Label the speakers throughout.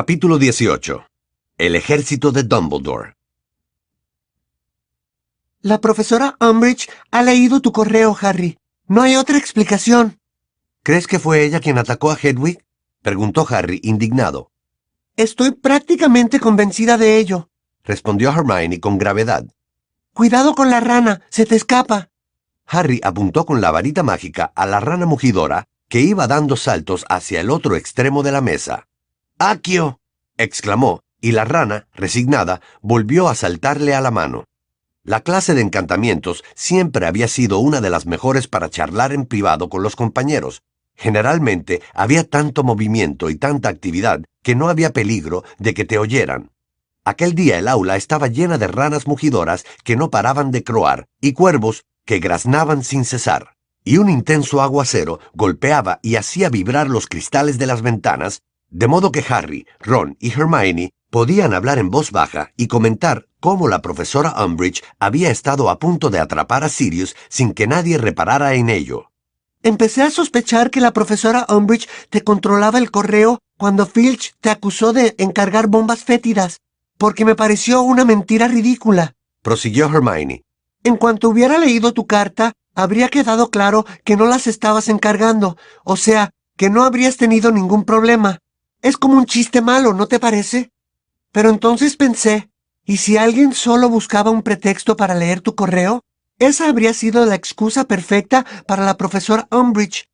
Speaker 1: Capítulo 18. El ejército de Dumbledore.
Speaker 2: La profesora Umbridge ha leído tu correo, Harry. No hay otra explicación.
Speaker 1: ¿Crees que fue ella quien atacó a Hedwig? preguntó Harry, indignado.
Speaker 2: Estoy prácticamente convencida de ello,
Speaker 1: respondió Hermione con gravedad.
Speaker 2: Cuidado con la rana, se te escapa.
Speaker 1: Harry apuntó con la varita mágica a la rana mugidora que iba dando saltos hacia el otro extremo de la mesa. ¡Aquio! exclamó, y la rana, resignada, volvió a saltarle a la mano. La clase de encantamientos siempre había sido una de las mejores para charlar en privado con los compañeros. Generalmente había tanto movimiento y tanta actividad que no había peligro de que te oyeran. Aquel día el aula estaba llena de ranas mugidoras que no paraban de croar y cuervos que graznaban sin cesar. Y un intenso aguacero golpeaba y hacía vibrar los cristales de las ventanas, de modo que Harry, Ron y Hermione podían hablar en voz baja y comentar cómo la profesora Umbridge había estado a punto de atrapar a Sirius sin que nadie reparara en ello.
Speaker 2: Empecé a sospechar que la profesora Umbridge te controlaba el correo cuando Filch te acusó de encargar bombas fétidas, porque me pareció una mentira ridícula.
Speaker 1: Prosiguió Hermione.
Speaker 2: En cuanto hubiera leído tu carta, habría quedado claro que no las estabas encargando, o sea, que no habrías tenido ningún problema. Es como un chiste malo, ¿no te parece? Pero entonces pensé, ¿y si alguien solo buscaba un pretexto para leer tu correo? Esa habría sido la excusa perfecta para la profesora Umbridge.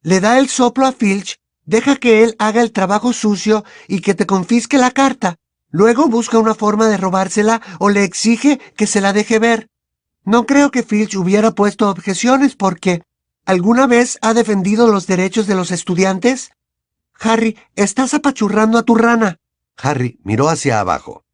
Speaker 2: Le da el soplo a Filch, deja que él haga el trabajo sucio y que te confisque la carta. Luego busca una forma de robársela o le exige que se la deje ver. No creo que Filch hubiera puesto objeciones porque ¿alguna vez ha defendido los derechos de los estudiantes? Harry, estás apachurrando a tu rana.
Speaker 1: Harry miró hacia abajo.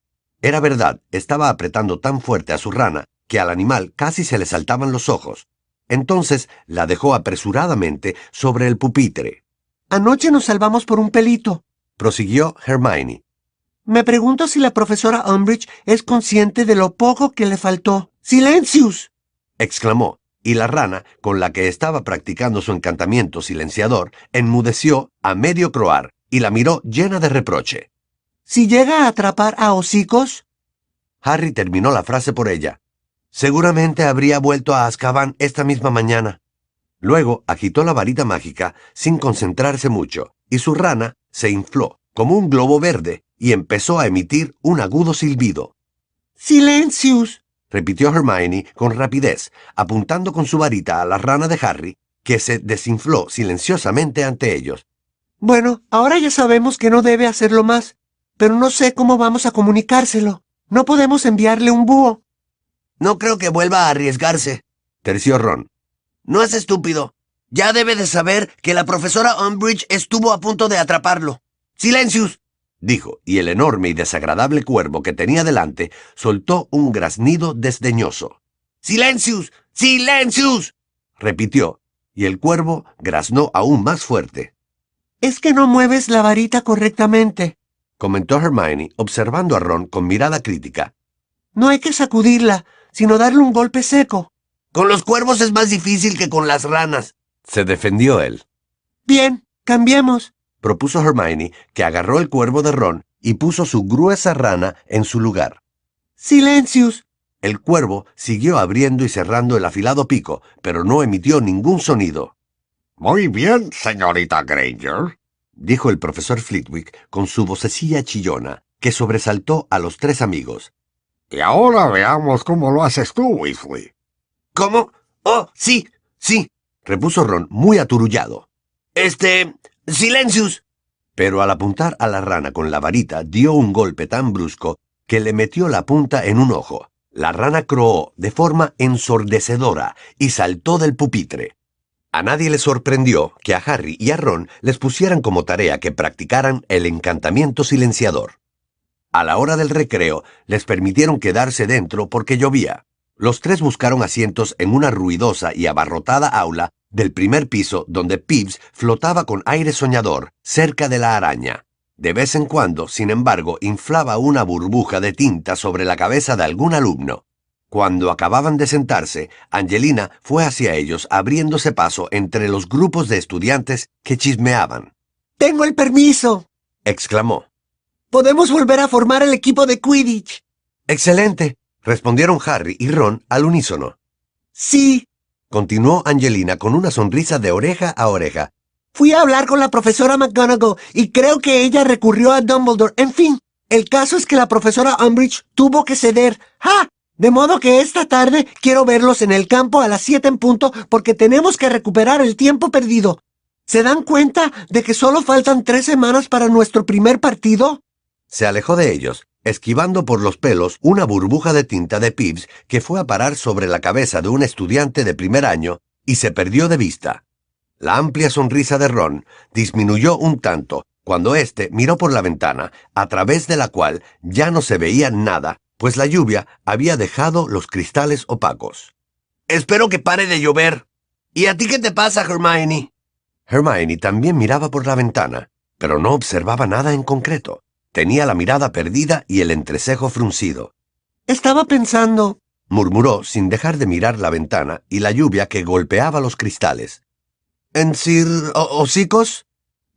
Speaker 1: Era verdad, estaba apretando tan fuerte a su rana que al animal casi se le saltaban los ojos. Entonces la dejó apresuradamente sobre el pupitre.
Speaker 2: Anoche nos salvamos por un pelito,
Speaker 1: prosiguió Hermione.
Speaker 2: Me pregunto si la profesora Umbridge es consciente de lo poco que le faltó. ¡Silencius!
Speaker 1: exclamó, y la rana, con la que estaba practicando su encantamiento silenciador, enmudeció a medio croar y la miró llena de reproche.
Speaker 2: Si llega a atrapar a hocicos.
Speaker 1: Harry terminó la frase por ella. Seguramente habría vuelto a Azkaban esta misma mañana. Luego agitó la varita mágica sin concentrarse mucho, y su rana se infló como un globo verde y empezó a emitir un agudo silbido.
Speaker 2: ¡Silencius!
Speaker 1: Repitió Hermione con rapidez, apuntando con su varita a la rana de Harry, que se desinfló silenciosamente ante ellos.
Speaker 2: Bueno, ahora ya sabemos que no debe hacerlo más, pero no sé cómo vamos a comunicárselo. No podemos enviarle un búho.
Speaker 3: No creo que vuelva a arriesgarse,
Speaker 1: terció Ron.
Speaker 3: No es estúpido. Ya debe de saber que la profesora Umbridge estuvo a punto de atraparlo. ¡Silencius!
Speaker 1: Dijo, y el enorme y desagradable cuervo que tenía delante soltó un graznido desdeñoso.
Speaker 3: ¡Silencius! ¡Silencius!
Speaker 1: repitió, y el cuervo graznó aún más fuerte.
Speaker 2: Es que no mueves la varita correctamente,
Speaker 1: comentó Hermione, observando a Ron con mirada crítica.
Speaker 2: No hay que sacudirla, sino darle un golpe seco.
Speaker 3: Con los cuervos es más difícil que con las ranas.
Speaker 1: Se defendió él.
Speaker 2: Bien, cambiemos,
Speaker 1: propuso Hermione, que agarró el cuervo de Ron y puso su gruesa rana en su lugar.
Speaker 2: Silencius.
Speaker 1: El cuervo siguió abriendo y cerrando el afilado pico, pero no emitió ningún sonido.
Speaker 4: Muy bien, señorita Granger,
Speaker 1: dijo el profesor Flitwick con su vocecilla chillona, que sobresaltó a los tres amigos.
Speaker 4: Y ahora veamos cómo lo haces tú, Weasley.
Speaker 3: ¿Cómo? Oh, sí, sí,
Speaker 1: repuso Ron muy aturullado.
Speaker 3: Este... Silencius.
Speaker 1: Pero al apuntar a la rana con la varita dio un golpe tan brusco que le metió la punta en un ojo. La rana croó de forma ensordecedora y saltó del pupitre. A nadie le sorprendió que a Harry y a Ron les pusieran como tarea que practicaran el encantamiento silenciador. A la hora del recreo, les permitieron quedarse dentro porque llovía. Los tres buscaron asientos en una ruidosa y abarrotada aula del primer piso donde Pibbs flotaba con aire soñador, cerca de la araña. De vez en cuando, sin embargo, inflaba una burbuja de tinta sobre la cabeza de algún alumno. Cuando acababan de sentarse, Angelina fue hacia ellos abriéndose paso entre los grupos de estudiantes que chismeaban.
Speaker 2: Tengo el permiso,
Speaker 1: exclamó.
Speaker 2: Podemos volver a formar el equipo de Quidditch.
Speaker 1: Excelente, respondieron Harry y Ron al unísono.
Speaker 2: Sí,
Speaker 1: Continuó Angelina con una sonrisa de oreja a oreja.
Speaker 2: fui a hablar con la profesora McGonagall y creo que ella recurrió a Dumbledore. En fin, el caso es que la profesora Umbridge tuvo que ceder. ¡Ja! De modo que esta tarde quiero verlos en el campo a las siete en punto porque tenemos que recuperar el tiempo perdido. ¿Se dan cuenta de que solo faltan tres semanas para nuestro primer partido?
Speaker 1: Se alejó de ellos, esquivando por los pelos una burbuja de tinta de Pibbs que fue a parar sobre la cabeza de un estudiante de primer año y se perdió de vista. La amplia sonrisa de Ron disminuyó un tanto cuando éste miró por la ventana, a través de la cual ya no se veía nada, pues la lluvia había dejado los cristales opacos.
Speaker 3: Espero que pare de llover. ¿Y a ti qué te pasa, Hermione?
Speaker 1: Hermione también miraba por la ventana, pero no observaba nada en concreto. Tenía la mirada perdida y el entrecejo fruncido.
Speaker 2: Estaba pensando.
Speaker 1: Murmuró sin dejar de mirar la ventana y la lluvia que golpeaba los cristales. ¿En Sir Hocicos?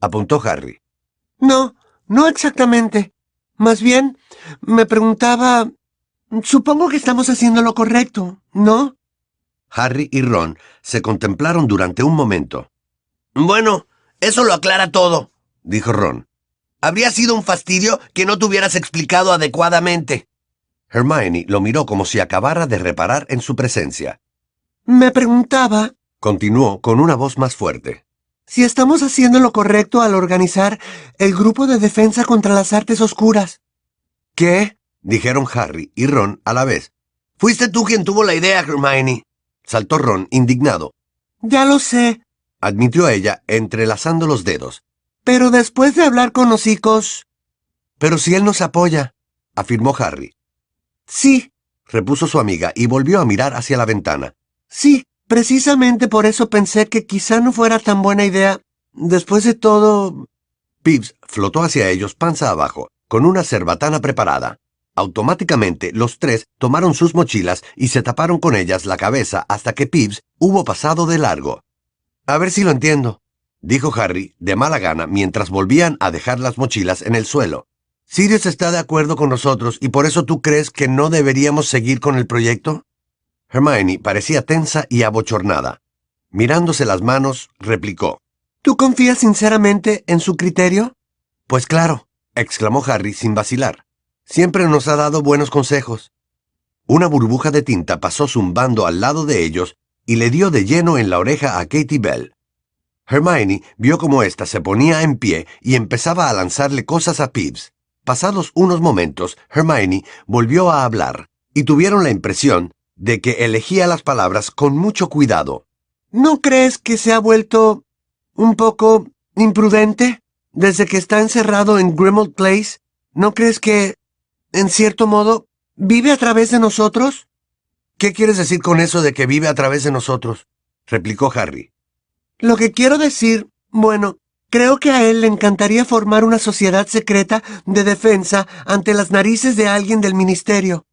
Speaker 1: apuntó Harry.
Speaker 2: No, no exactamente. Más bien, me preguntaba... Supongo que estamos haciendo lo correcto, ¿no?
Speaker 1: Harry y Ron se contemplaron durante un momento.
Speaker 3: Bueno, eso lo aclara todo.
Speaker 1: Dijo Ron.
Speaker 3: Habría sido un fastidio que no te hubieras explicado adecuadamente.
Speaker 1: Hermione lo miró como si acabara de reparar en su presencia.
Speaker 2: Me preguntaba
Speaker 1: Continuó con una voz más fuerte.
Speaker 2: si estamos haciendo lo correcto al organizar el grupo de defensa contra las artes oscuras.
Speaker 1: ¿Qué? dijeron Harry y Ron a la vez.
Speaker 3: Fuiste tú quien tuvo la idea, Hermione.
Speaker 1: Saltó Ron indignado.
Speaker 2: Ya lo sé,
Speaker 1: Admitió ella, entrelazando los dedos.
Speaker 2: Pero después de hablar con hocicos...
Speaker 1: Pero si él nos apoya, afirmó Harry.
Speaker 2: Sí,
Speaker 1: Repuso su amiga y volvió a mirar hacia la ventana.
Speaker 2: sí, precisamente por eso pensé que quizá no fuera tan buena idea. Después de todo...
Speaker 1: Pibbs flotó hacia ellos panza abajo, con una cerbatana preparada. Automáticamente los tres tomaron sus mochilas y se taparon con ellas la cabeza hasta que Pibbs hubo pasado de largo. A ver si lo entiendo, dijo Harry de mala gana mientras volvían a dejar las mochilas en el suelo. ¿Sirius está de acuerdo con nosotros y por eso tú crees que no deberíamos seguir con el proyecto? Hermione parecía tensa y abochornada. Mirándose las manos, replicó.
Speaker 2: ¿Tú confías sinceramente en su criterio?
Speaker 1: Pues claro, exclamó Harry sin vacilar. Siempre nos ha dado buenos consejos. Una burbuja de tinta pasó zumbando al lado de ellos y le dio de lleno en la oreja a Katie Bell. Hermione vio cómo ésta se ponía en pie y empezaba a lanzarle cosas a Pibbs. Pasados unos momentos, Hermione volvió a hablar, y tuvieron la impresión de que elegía las palabras con mucho cuidado.
Speaker 2: ¿No crees que se ha vuelto un poco imprudente desde que está encerrado en Grimmauld Place? ¿No crees que, en cierto modo, vive a través de nosotros?
Speaker 1: ¿Qué quieres decir con eso de que vive a través de nosotros? replicó Harry.
Speaker 2: Lo que quiero decir, bueno, creo que a él le encantaría formar una sociedad secreta de defensa ante las narices de alguien del ministerio.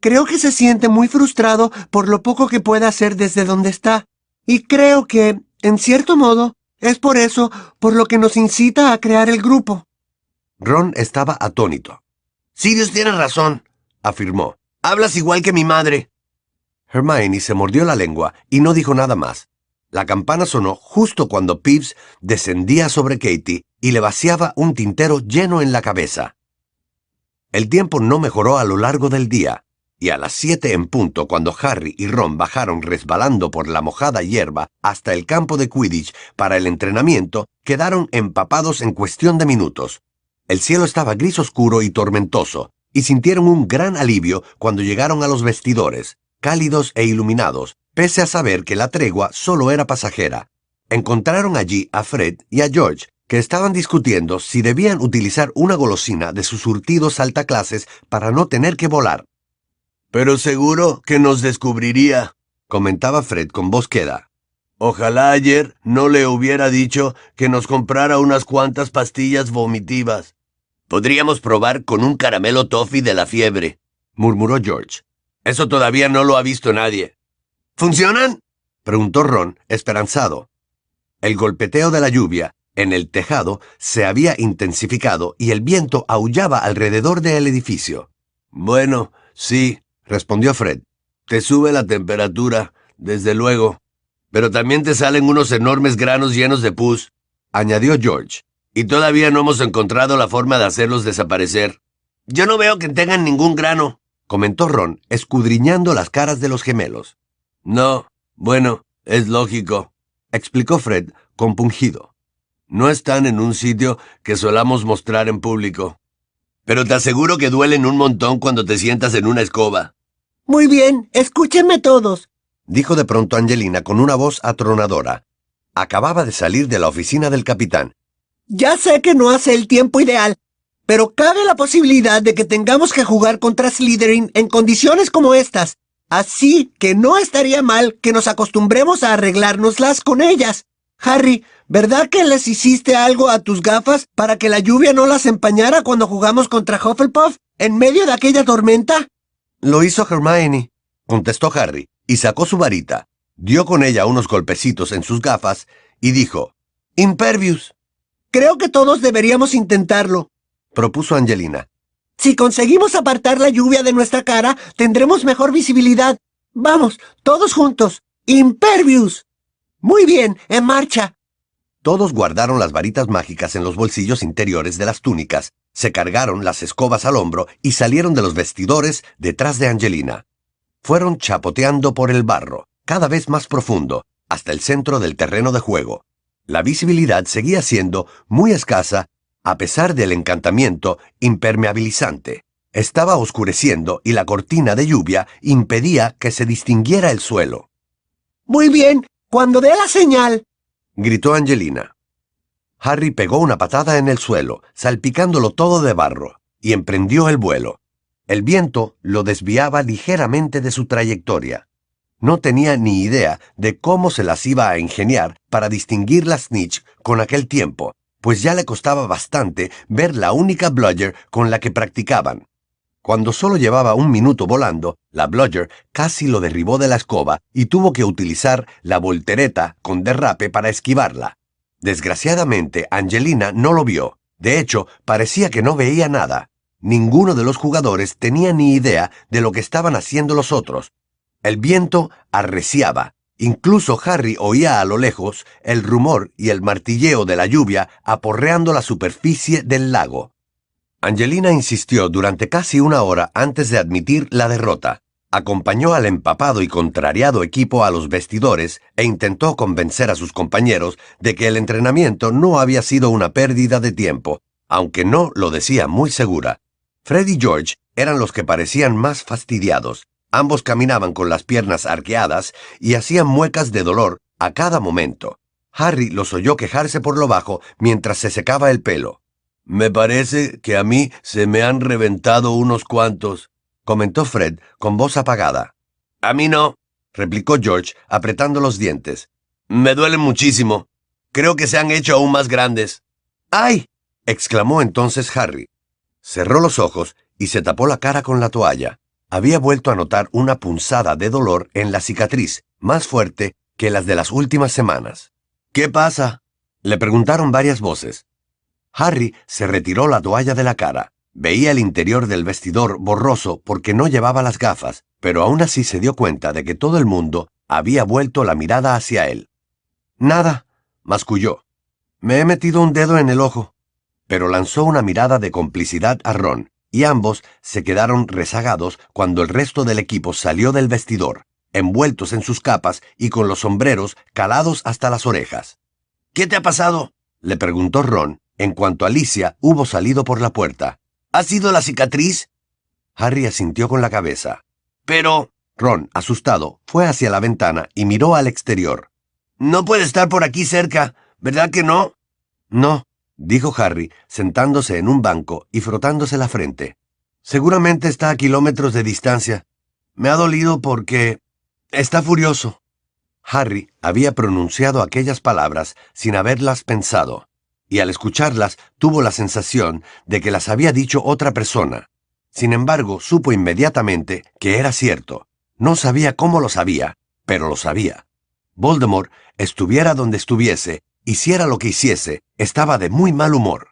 Speaker 2: Creo que se siente muy frustrado por lo poco que puede hacer desde donde está. Y creo que, en cierto modo, es por eso por lo que nos incita a crear el grupo.
Speaker 1: Ron estaba atónito.
Speaker 3: Sirius tiene razón,
Speaker 1: Afirmó.
Speaker 3: Hablas igual que mi madre.
Speaker 1: Hermione se mordió la lengua y no dijo nada más. La campana sonó justo cuando Pibbs descendía sobre Katie y le vaciaba un tintero lleno en la cabeza. El tiempo no mejoró a lo largo del día, y a las siete en punto, cuando Harry y Ron bajaron resbalando por la mojada hierba hasta el campo de Quidditch para el entrenamiento, quedaron empapados en cuestión de minutos. El cielo estaba gris oscuro y tormentoso, y sintieron un gran alivio cuando llegaron a los vestidores, cálidos e iluminados, pese a saber que la tregua solo era pasajera. Encontraron allí a Fred y a George, que estaban discutiendo si debían utilizar una golosina de sus surtidos altaclases para no tener que volar.
Speaker 3: Pero seguro que nos descubriría,
Speaker 1: comentaba Fred con voz queda.
Speaker 3: Ojalá ayer no le hubiera dicho que nos comprara unas cuantas pastillas vomitivas. Podríamos probar con un caramelo toffee de la fiebre,
Speaker 1: murmuró George.
Speaker 3: Eso todavía no lo ha visto nadie. ¿Funcionan?
Speaker 1: preguntó Ron, esperanzado. El golpeteo de la lluvia En el tejado se había intensificado y el viento aullaba alrededor del edificio.
Speaker 3: Bueno, sí,
Speaker 1: respondió Fred.
Speaker 3: Te sube la temperatura, desde luego. Pero también te salen unos enormes granos llenos de pus,
Speaker 1: añadió George.
Speaker 3: Y todavía no hemos encontrado la forma de hacerlos desaparecer. Yo no veo que tengan ningún grano,
Speaker 1: comentó Ron, escudriñando las caras de los gemelos.
Speaker 3: No, bueno, es lógico,
Speaker 1: explicó Fred, compungido.
Speaker 3: No están en un sitio que solamos mostrar en público. Pero te aseguro que duelen un montón cuando te sientas en una escoba.
Speaker 2: Muy bien, escúchenme todos,
Speaker 1: dijo de pronto Angelina con una voz atronadora. Acababa de salir de la oficina del capitán.
Speaker 2: Ya sé que no hace el tiempo ideal, pero cabe la posibilidad de que tengamos que jugar contra Slytherin en condiciones como estas. Así que no estaría mal que nos acostumbremos a arreglárnoslas con ellas. Harry, ¿verdad que les hiciste algo a tus gafas para que la lluvia no las empañara cuando jugamos contra Hufflepuff en medio de aquella tormenta?
Speaker 1: Lo hizo Hermione, contestó Harry, y sacó su varita, dio con ella unos golpecitos en sus gafas y dijo, Impervious.
Speaker 2: Creo que todos deberíamos intentarlo,
Speaker 1: propuso Angelina.
Speaker 2: Si conseguimos apartar la lluvia de nuestra cara, tendremos mejor visibilidad. Vamos, todos juntos. Impervious. Muy bien, en marcha.
Speaker 1: Todos guardaron las varitas mágicas en los bolsillos interiores de las túnicas, se cargaron las escobas al hombro y salieron de los vestidores detrás de Angelina. Fueron chapoteando por el barro, cada vez más profundo, hasta el centro del terreno de juego. La visibilidad seguía siendo muy escasa a pesar del encantamiento impermeabilizante. Estaba oscureciendo y la cortina de lluvia impedía que se distinguiera el suelo.
Speaker 2: Muy bien, cuando dé la señal,
Speaker 1: gritó Angelina. Harry pegó una patada en el suelo, salpicándolo todo de barro, y emprendió el vuelo. El viento lo desviaba ligeramente de su trayectoria. No tenía ni idea de cómo se las iba a ingeniar para distinguir la snitch con aquel tiempo, pues ya le costaba bastante ver la única bludger con la que practicaban. Cuando solo llevaba un minuto volando, la bludger casi lo derribó de la escoba y tuvo que utilizar la voltereta con derrape para esquivarla. Desgraciadamente, Angelina no lo vio. De hecho, parecía que no veía nada. Ninguno de los jugadores tenía ni idea de lo que estaban haciendo los otros. El viento arreciaba, Incluso Harry oía a lo lejos el rumor y el martilleo de la lluvia aporreando la superficie del lago. Angelina insistió durante casi una hora antes de admitir la derrota. Acompañó al empapado y contrariado equipo a los vestidores e intentó convencer a sus compañeros de que el entrenamiento no había sido una pérdida de tiempo, aunque no lo decía muy segura. Fred y George eran los que parecían más fastidiados. Ambos caminaban con las piernas arqueadas y hacían muecas de dolor a cada momento. Harry los oyó quejarse por lo bajo mientras se secaba el pelo.
Speaker 3: Me parece que a mí se me han reventado unos cuantos,
Speaker 1: comentó Fred con voz apagada.
Speaker 3: A mí no,
Speaker 1: replicó George apretando los dientes.
Speaker 3: Me duelen muchísimo. Creo que se han hecho aún más grandes.
Speaker 1: ¡Ay! exclamó entonces Harry. Cerró los ojos y se tapó la cara con la toalla había vuelto a notar una punzada de dolor en la cicatriz, más fuerte que las de las últimas semanas.
Speaker 3: ¿Qué pasa?
Speaker 1: Le preguntaron varias voces. Harry se retiró la toalla de la cara. Veía el interior del vestidor borroso porque no llevaba las gafas, pero aún así se dio cuenta de que todo el mundo había vuelto la mirada hacia él. Nada, masculló. Me he metido un dedo en el ojo. Pero lanzó una mirada de complicidad a Ron, y ambos se quedaron rezagados cuando el resto del equipo salió del vestidor, envueltos en sus capas y con los sombreros calados hasta las orejas.
Speaker 3: ¿Qué te ha pasado?
Speaker 1: le preguntó Ron, en cuanto Alicia hubo salido por la puerta.
Speaker 3: ¿Ha sido la cicatriz?
Speaker 1: Harry asintió con la cabeza.
Speaker 3: Pero...
Speaker 1: Ron, asustado, fue hacia la ventana y miró al exterior.
Speaker 3: No puede estar por aquí cerca, ¿verdad que no?
Speaker 1: No, dijo Harry, sentándose en un banco y frotándose la frente. Seguramente está a kilómetros de distancia. Me ha dolido porque... está furioso. Harry había pronunciado aquellas palabras sin haberlas pensado, y al escucharlas tuvo la sensación de que las había dicho otra persona. Sin embargo, supo inmediatamente que era cierto. No sabía cómo lo sabía, pero lo sabía. Voldemort, estuviera donde estuviese, Hiciera lo que hiciese, estaba de muy mal humor.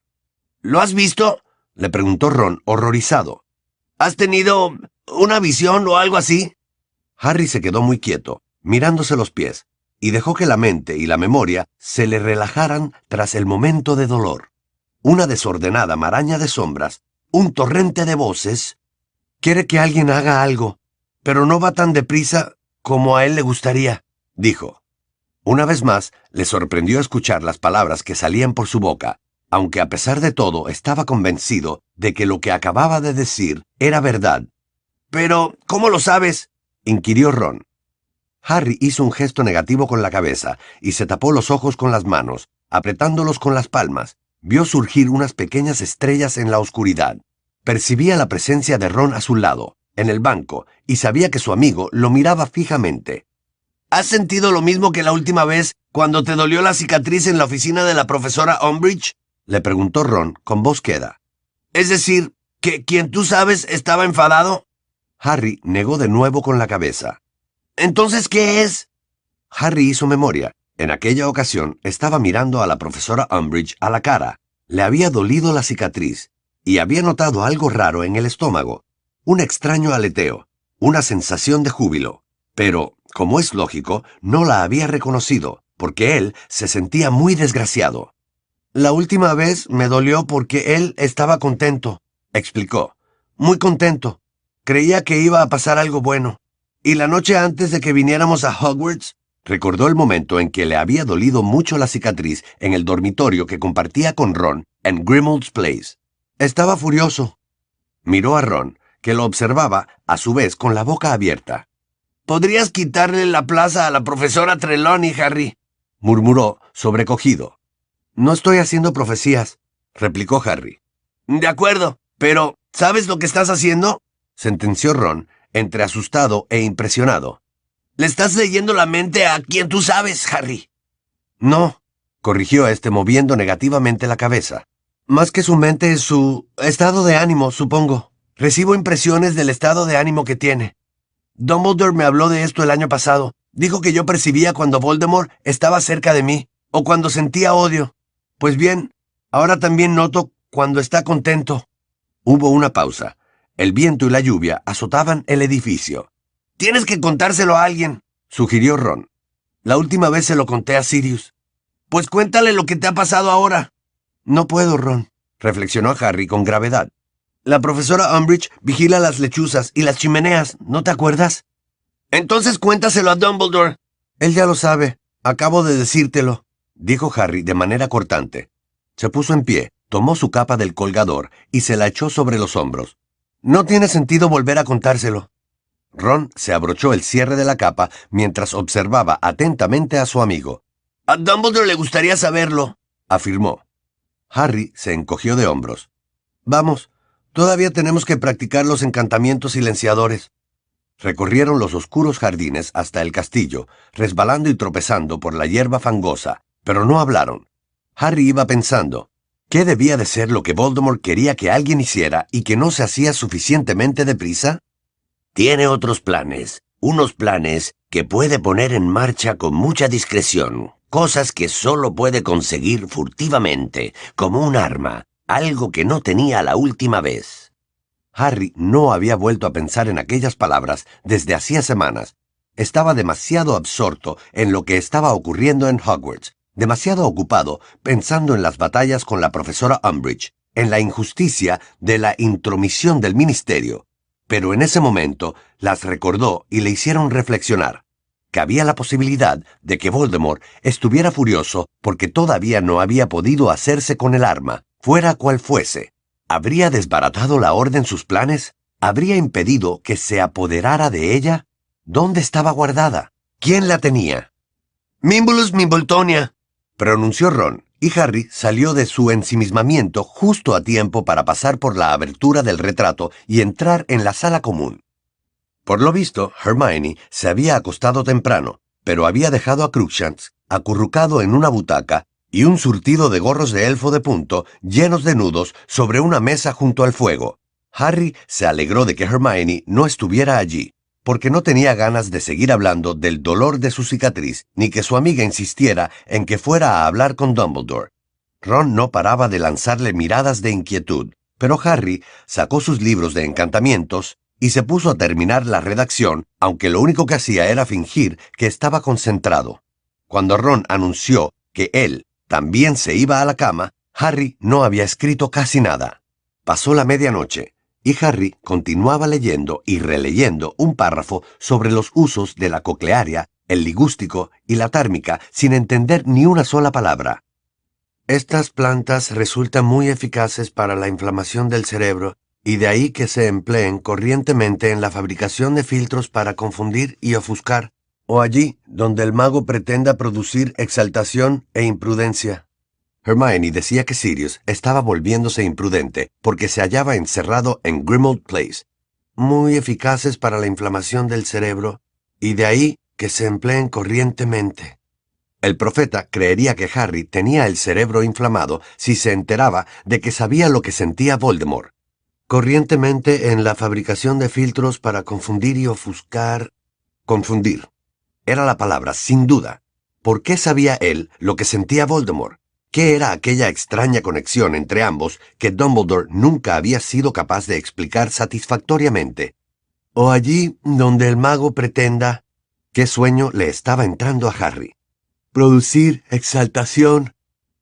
Speaker 3: ¿Lo has visto?
Speaker 1: le preguntó Ron, horrorizado.
Speaker 3: ¿Has tenido una visión o algo así?
Speaker 1: Harry se quedó muy quieto, mirándose los pies, y dejó que la mente y la memoria se le relajaran tras el momento de dolor. Una desordenada maraña de sombras, un torrente de voces. Quiere que alguien haga algo, pero no va tan deprisa como a él le gustaría, dijo. Una vez más, le sorprendió escuchar las palabras que salían por su boca, aunque a pesar de todo estaba convencido de que lo que acababa de decir era verdad.
Speaker 3: Pero, ¿cómo lo sabes?
Speaker 1: inquirió Ron. Harry hizo un gesto negativo con la cabeza y se tapó los ojos con las manos, apretándolos con las palmas. Vio surgir unas pequeñas estrellas en la oscuridad. Percibía la presencia de Ron a su lado, en el banco, y sabía que su amigo lo miraba fijamente.
Speaker 3: ¿Has sentido lo mismo que la última vez cuando te dolió la cicatriz en la oficina de la profesora Umbridge?
Speaker 1: le preguntó Ron con voz queda.
Speaker 3: Es decir, que quien tú sabes estaba enfadado.
Speaker 1: Harry negó de nuevo con la cabeza.
Speaker 3: Entonces, ¿qué es?
Speaker 1: Harry hizo memoria. En aquella ocasión estaba mirando a la profesora Umbridge a la cara. Le había dolido la cicatriz y había notado algo raro en el estómago, un extraño aleteo, una sensación de júbilo. Pero, como es lógico, no la había reconocido, porque él se sentía muy desgraciado.
Speaker 3: La última vez me dolió porque él estaba contento, explicó. Muy contento. Creía que iba a pasar algo bueno. Y la noche antes de que viniéramos a Hogwarts,
Speaker 1: recordó el momento en que le había dolido mucho la cicatriz en el dormitorio que compartía con Ron en Grimmauld Place.
Speaker 3: Estaba furioso.
Speaker 1: Miró a Ron, que lo observaba, a su vez con la boca abierta.
Speaker 3: Podrías quitarle la plaza a la profesora Trelawney, Harry,
Speaker 1: murmuró, sobrecogido. No estoy haciendo profecías, replicó Harry.
Speaker 3: De acuerdo, pero ¿sabes lo que estás haciendo?
Speaker 1: sentenció Ron, entre asustado e impresionado.
Speaker 3: Le estás leyendo la mente a quien tú sabes, Harry.
Speaker 1: No, corrigió este moviendo negativamente la cabeza. Más que su mente es su estado de ánimo, supongo. Recibo impresiones del estado de ánimo que tiene. Dumbledore me habló de esto el año pasado. Dijo que yo percibía cuando Voldemort estaba cerca de mí, o cuando sentía odio. Pues bien, ahora también noto cuando está contento. Hubo una pausa. El viento y la lluvia azotaban el edificio.
Speaker 3: Tienes que contárselo a alguien,
Speaker 1: sugirió Ron. La última vez se lo conté a Sirius.
Speaker 3: Pues cuéntale lo que te ha pasado ahora.
Speaker 1: No puedo, Ron, reflexionó Harry con gravedad. La profesora Umbridge vigila las lechuzas y las chimeneas, ¿no te acuerdas?
Speaker 3: Entonces cuéntaselo a Dumbledore.
Speaker 1: Él ya lo sabe. Acabo de decírtelo dijo Harry de manera cortante. Se puso en pie, tomó su capa del colgador y se la echó sobre los hombros. No tiene sentido volver a contárselo. Ron se abrochó el cierre de la capa mientras observaba atentamente a su amigo.
Speaker 3: A Dumbledore le gustaría saberlo, afirmó.
Speaker 1: Harry se encogió de hombros. Vamos, todavía tenemos que practicar los encantamientos silenciadores. Recorrieron los oscuros jardines hasta el castillo, resbalando y tropezando por la hierba fangosa, pero no hablaron. Harry iba pensando, ¿qué debía de ser lo que Voldemort quería que alguien hiciera y que no se hacía suficientemente deprisa?
Speaker 5: Tiene otros planes, unos planes que puede poner en marcha con mucha discreción, cosas que solo puede conseguir furtivamente, como un arma, algo que no tenía la última vez.
Speaker 1: Harry no había vuelto a pensar en aquellas palabras desde hacía semanas. Estaba demasiado absorto en lo que estaba ocurriendo en Hogwarts, demasiado ocupado pensando en las batallas con la profesora Umbridge, en la injusticia de la intromisión del ministerio, pero en ese momento las recordó y le hicieron reflexionar. que había la posibilidad de que Voldemort estuviera furioso porque todavía no había podido hacerse con el arma, fuera cual fuese. ¿Habría desbaratado la orden sus planes? ¿Habría impedido que se apoderara de ella? ¿Dónde estaba guardada? ¿Quién la tenía?
Speaker 3: Mimbulus Mimboltonia,
Speaker 1: pronunció Ron, y Harry salió de su ensimismamiento justo a tiempo para pasar por la abertura del retrato y entrar en la sala común. Por lo visto, Hermione se había acostado temprano, pero había dejado a Cruikshanks acurrucado en una butaca y un surtido de gorros de elfo de punto llenos de nudos sobre una mesa junto al fuego. Harry se alegró de que Hermione no estuviera allí. porque no tenía ganas de seguir hablando del dolor de su cicatriz, ni que su amiga insistiera en que fuera a hablar con Dumbledore. Ron no paraba de lanzarle miradas de inquietud, pero Harry sacó sus libros de encantamientos y se puso a terminar la redacción, aunque lo único que hacía era fingir que estaba concentrado. Cuando Ron anunció que él también se iba a la cama, Harry no había escrito casi nada. Pasó la medianoche, y Harry continuaba leyendo y releyendo un párrafo sobre los usos de la coclearia, el ligústico y la tármica sin entender ni una sola palabra. Estas plantas resultan muy eficaces para la inflamación del cerebro y de ahí que se empleen corrientemente en la fabricación de filtros para confundir y ofuscar, o allí donde el mago pretenda producir exaltación e imprudencia. Hermione decía que Sirius estaba volviéndose imprudente porque se hallaba encerrado en Grimmauld Place, muy eficaces para la inflamación del cerebro, y de ahí que se empleen corrientemente. El profeta creería que Harry tenía el cerebro inflamado si se enteraba de que sabía lo que sentía Voldemort. Corrientemente en la fabricación de filtros para confundir y ofuscar... Confundir. Era la palabra, sin duda. ¿Por qué sabía él lo que sentía Voldemort? ¿Qué era aquella extraña conexión entre ambos que Dumbledore nunca había sido capaz de explicar satisfactoriamente? O allí donde el mago pretenda... ¿Qué sueño le estaba entrando a Harry? Producir exaltación.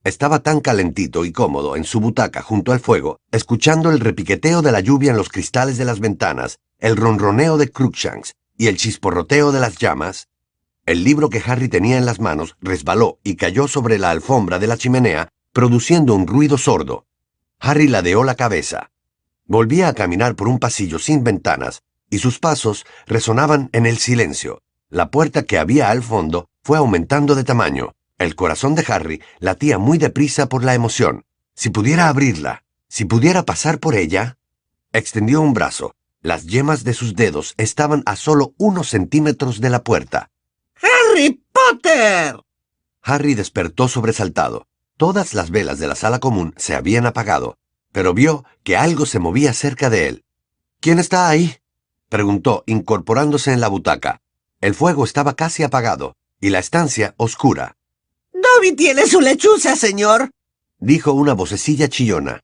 Speaker 1: Estaba tan calentito y cómodo en su butaca junto al fuego, escuchando el repiqueteo de la lluvia en los cristales de las ventanas, el ronroneo de Cruikshanks y el chisporroteo de las llamas, el libro que Harry tenía en las manos resbaló y cayó sobre la alfombra de la chimenea, produciendo un ruido sordo. Harry ladeó la cabeza. Volvía a caminar por un pasillo sin ventanas, y sus pasos resonaban en el silencio. La puerta que había al fondo fue aumentando de tamaño. El corazón de Harry latía muy deprisa por la emoción. Si pudiera abrirla, si pudiera pasar por ella. Extendió un brazo. Las yemas de sus dedos estaban a solo unos centímetros de la puerta.
Speaker 2: ¡Harry Potter!
Speaker 1: Harry despertó sobresaltado. Todas las velas de la sala común se habían apagado, pero vio que algo se movía cerca de él. ¿Quién está ahí? preguntó, incorporándose en la butaca. El fuego estaba casi apagado y la estancia oscura.
Speaker 2: Dobby tiene su lechuza, señor,
Speaker 1: dijo una vocecilla chillona.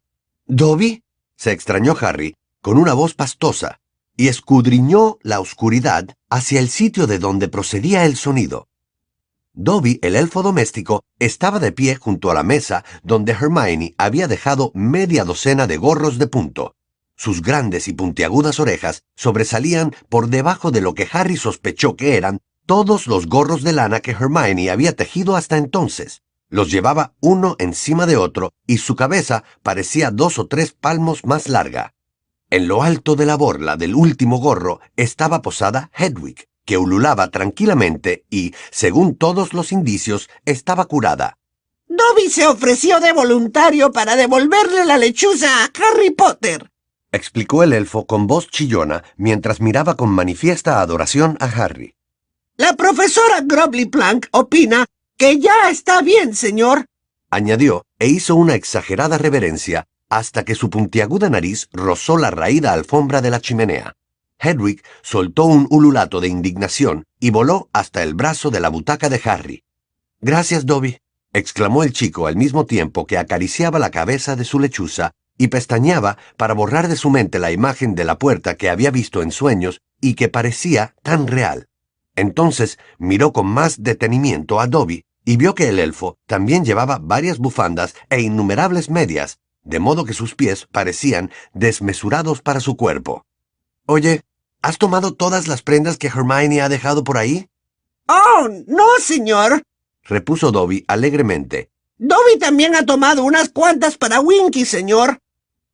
Speaker 1: ¿Dobby? se extrañó Harry, con una voz pastosa, y escudriñó la oscuridad hacia el sitio de donde procedía el sonido. Dobby, el elfo doméstico, estaba de pie junto a la mesa donde Hermione había dejado media docena de gorros de punto. Sus grandes y puntiagudas orejas sobresalían por debajo de lo que Harry sospechó que eran todos los gorros de lana que Hermione había tejido hasta entonces. Los llevaba uno encima de otro y su cabeza parecía dos o tres palmos más larga. En lo alto de la borla del último gorro estaba posada Hedwig, que ululaba tranquilamente y, según todos los indicios, estaba curada.
Speaker 2: Dobby se ofreció de voluntario para devolverle la lechuza a Harry Potter,
Speaker 1: explicó el elfo con voz chillona mientras miraba con manifiesta adoración a Harry.
Speaker 2: La profesora Grobly Plank opina que ya está bien, señor,
Speaker 1: añadió, e hizo una exagerada reverencia hasta que su puntiaguda nariz rozó la raída alfombra de la chimenea. Hedwig soltó un ululato de indignación y voló hasta el brazo de la butaca de Harry. Gracias, Dobby, exclamó el chico al mismo tiempo que acariciaba la cabeza de su lechuza y pestañeaba para borrar de su mente la imagen de la puerta que había visto en sueños y que parecía tan real. Entonces miró con más detenimiento a Dobby y vio que el elfo también llevaba varias bufandas e innumerables medias, de modo que sus pies parecían desmesurados para su cuerpo. Oye, ¿has tomado todas las prendas que Hermione ha dejado por ahí?
Speaker 2: Oh, no, señor,
Speaker 1: repuso Dobby alegremente.
Speaker 2: Dobby también ha tomado unas cuantas para Winky, señor.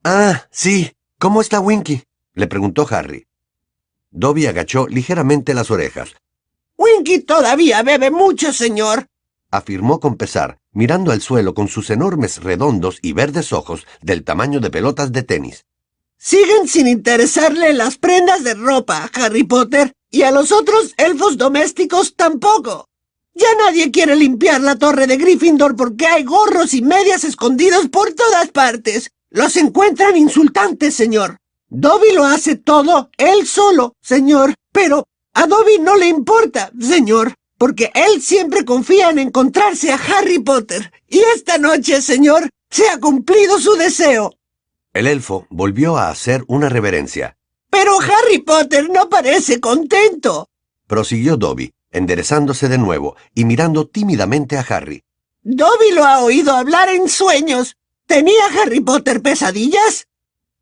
Speaker 1: Ah, sí. ¿Cómo está Winky? le preguntó Harry. Dobby agachó ligeramente las orejas.
Speaker 2: Winky todavía bebe mucho, señor,
Speaker 1: afirmó con pesar, mirando al suelo con sus enormes redondos y verdes ojos del tamaño de pelotas de tenis.
Speaker 2: Siguen sin interesarle las prendas de ropa, Harry Potter, y a los otros elfos domésticos tampoco. Ya nadie quiere limpiar la torre de Gryffindor porque hay gorros y medias escondidos por todas partes. Los encuentran insultantes, señor. Dobby lo hace todo, él solo, señor. Pero A Dobby no le importa, señor, porque él siempre confía en encontrarse a Harry Potter. Y esta noche, señor, se ha cumplido su deseo.
Speaker 1: El elfo volvió a hacer una reverencia.
Speaker 2: Pero Harry Potter no parece contento.
Speaker 1: Prosiguió Dobby, enderezándose de nuevo y mirando tímidamente a Harry.
Speaker 2: Dobby lo ha oído hablar en sueños. ¿Tenía Harry Potter pesadillas?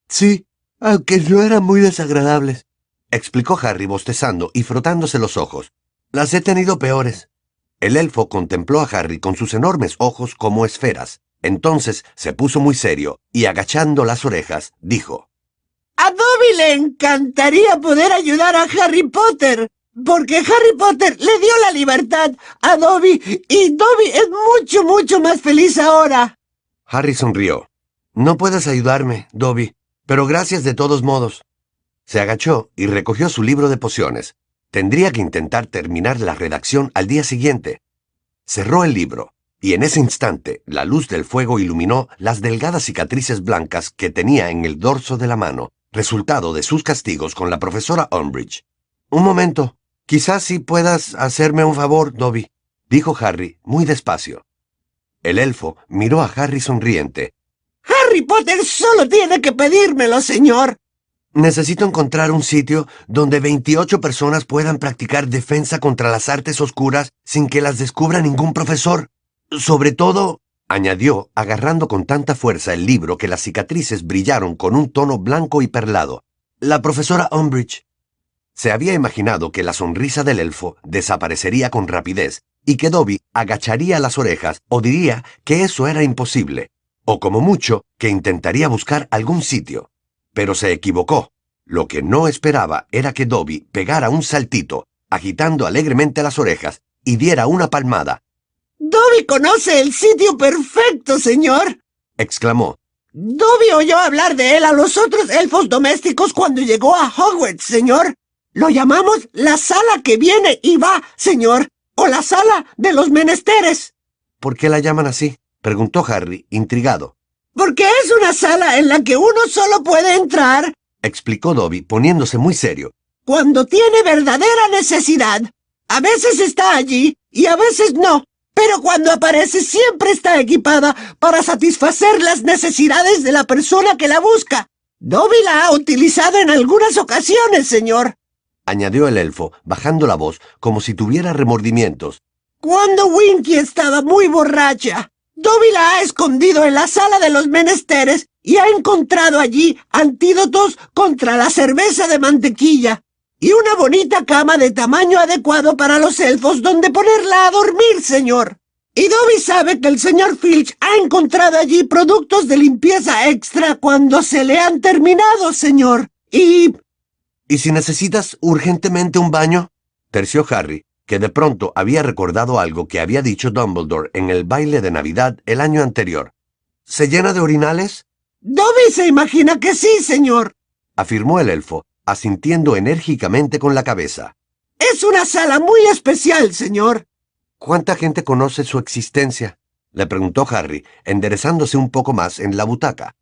Speaker 3: Sí, aunque no eran muy desagradables.
Speaker 1: explicó Harry bostezando y frotándose los ojos. Las he tenido peores. El elfo contempló a Harry con sus enormes ojos como esferas. Entonces se puso muy serio y agachando las orejas, dijo
Speaker 2: A Dobby le encantaría poder ayudar a Harry Potter, porque Harry Potter le dio la libertad a Dobby y Dobby es mucho, mucho más feliz ahora.
Speaker 1: Harry sonrió.
Speaker 3: No puedes ayudarme, Dobby, pero gracias de todos modos.
Speaker 1: Se agachó y recogió su libro de pociones. Tendría que intentar terminar la redacción al día siguiente. Cerró el libro, y en ese instante la luz del fuego iluminó las delgadas cicatrices blancas que tenía en el dorso de la mano, resultado de sus castigos con la profesora Umbridge.
Speaker 3: Un momento. Quizás si puedas hacerme un favor, Dobby,
Speaker 1: dijo Harry muy despacio. El elfo miró a Harry sonriente.
Speaker 2: Harry Potter solo tiene que pedírmelo, señor.
Speaker 3: Necesito encontrar un sitio donde 28 personas puedan practicar defensa contra las artes oscuras sin que las descubra ningún profesor. Sobre todo,
Speaker 1: añadió, agarrando con tanta fuerza el libro que las cicatrices brillaron con un tono blanco y perlado.
Speaker 3: La profesora Umbridge.
Speaker 1: Se había imaginado que la sonrisa del elfo desaparecería con rapidez y que Dobby agacharía las orejas o diría que eso era imposible, o como mucho, que intentaría buscar algún sitio. Pero se equivocó. Lo que no esperaba era que Dobby pegara un saltito, agitando alegremente las orejas, y diera una palmada.
Speaker 2: Dobby conoce el sitio perfecto, señor.
Speaker 1: exclamó.
Speaker 2: Dobby oyó hablar de él a los otros elfos domésticos cuando llegó a Hogwarts, señor. Lo llamamos la sala que viene y va, señor, o la sala de los menesteres.
Speaker 1: ¿Por qué la llaman así? preguntó Harry, intrigado.
Speaker 2: Porque es una sala en la que uno solo puede entrar,
Speaker 1: explicó Dobby, poniéndose muy serio.
Speaker 2: Cuando tiene verdadera necesidad. A veces está allí y a veces no, pero cuando aparece siempre está equipada para satisfacer las necesidades de la persona que la busca. Dobby la ha utilizado en algunas ocasiones, señor,
Speaker 1: añadió el elfo, bajando la voz como si tuviera remordimientos.
Speaker 2: Cuando Winky estaba muy borracha. Dobby la ha escondido en la sala de los menesteres y ha encontrado allí antídotos contra la cerveza de mantequilla y una bonita cama de tamaño adecuado para los elfos donde ponerla a dormir, señor. Y Dobby sabe que el señor Filch ha encontrado allí productos de limpieza extra cuando se le han terminado, señor. Y...
Speaker 3: ¿Y si necesitas urgentemente un baño?
Speaker 1: terció Harry, que de pronto había recordado algo que había dicho Dumbledore en el baile de Navidad el año anterior.
Speaker 3: ¿Se llena de orinales?
Speaker 2: Dobby se imagina que sí, señor,
Speaker 1: afirmó el elfo, asintiendo enérgicamente con la cabeza.
Speaker 2: Es una sala muy especial, señor.
Speaker 1: ¿Cuánta gente conoce su existencia? le preguntó Harry, enderezándose un poco más en la butaca.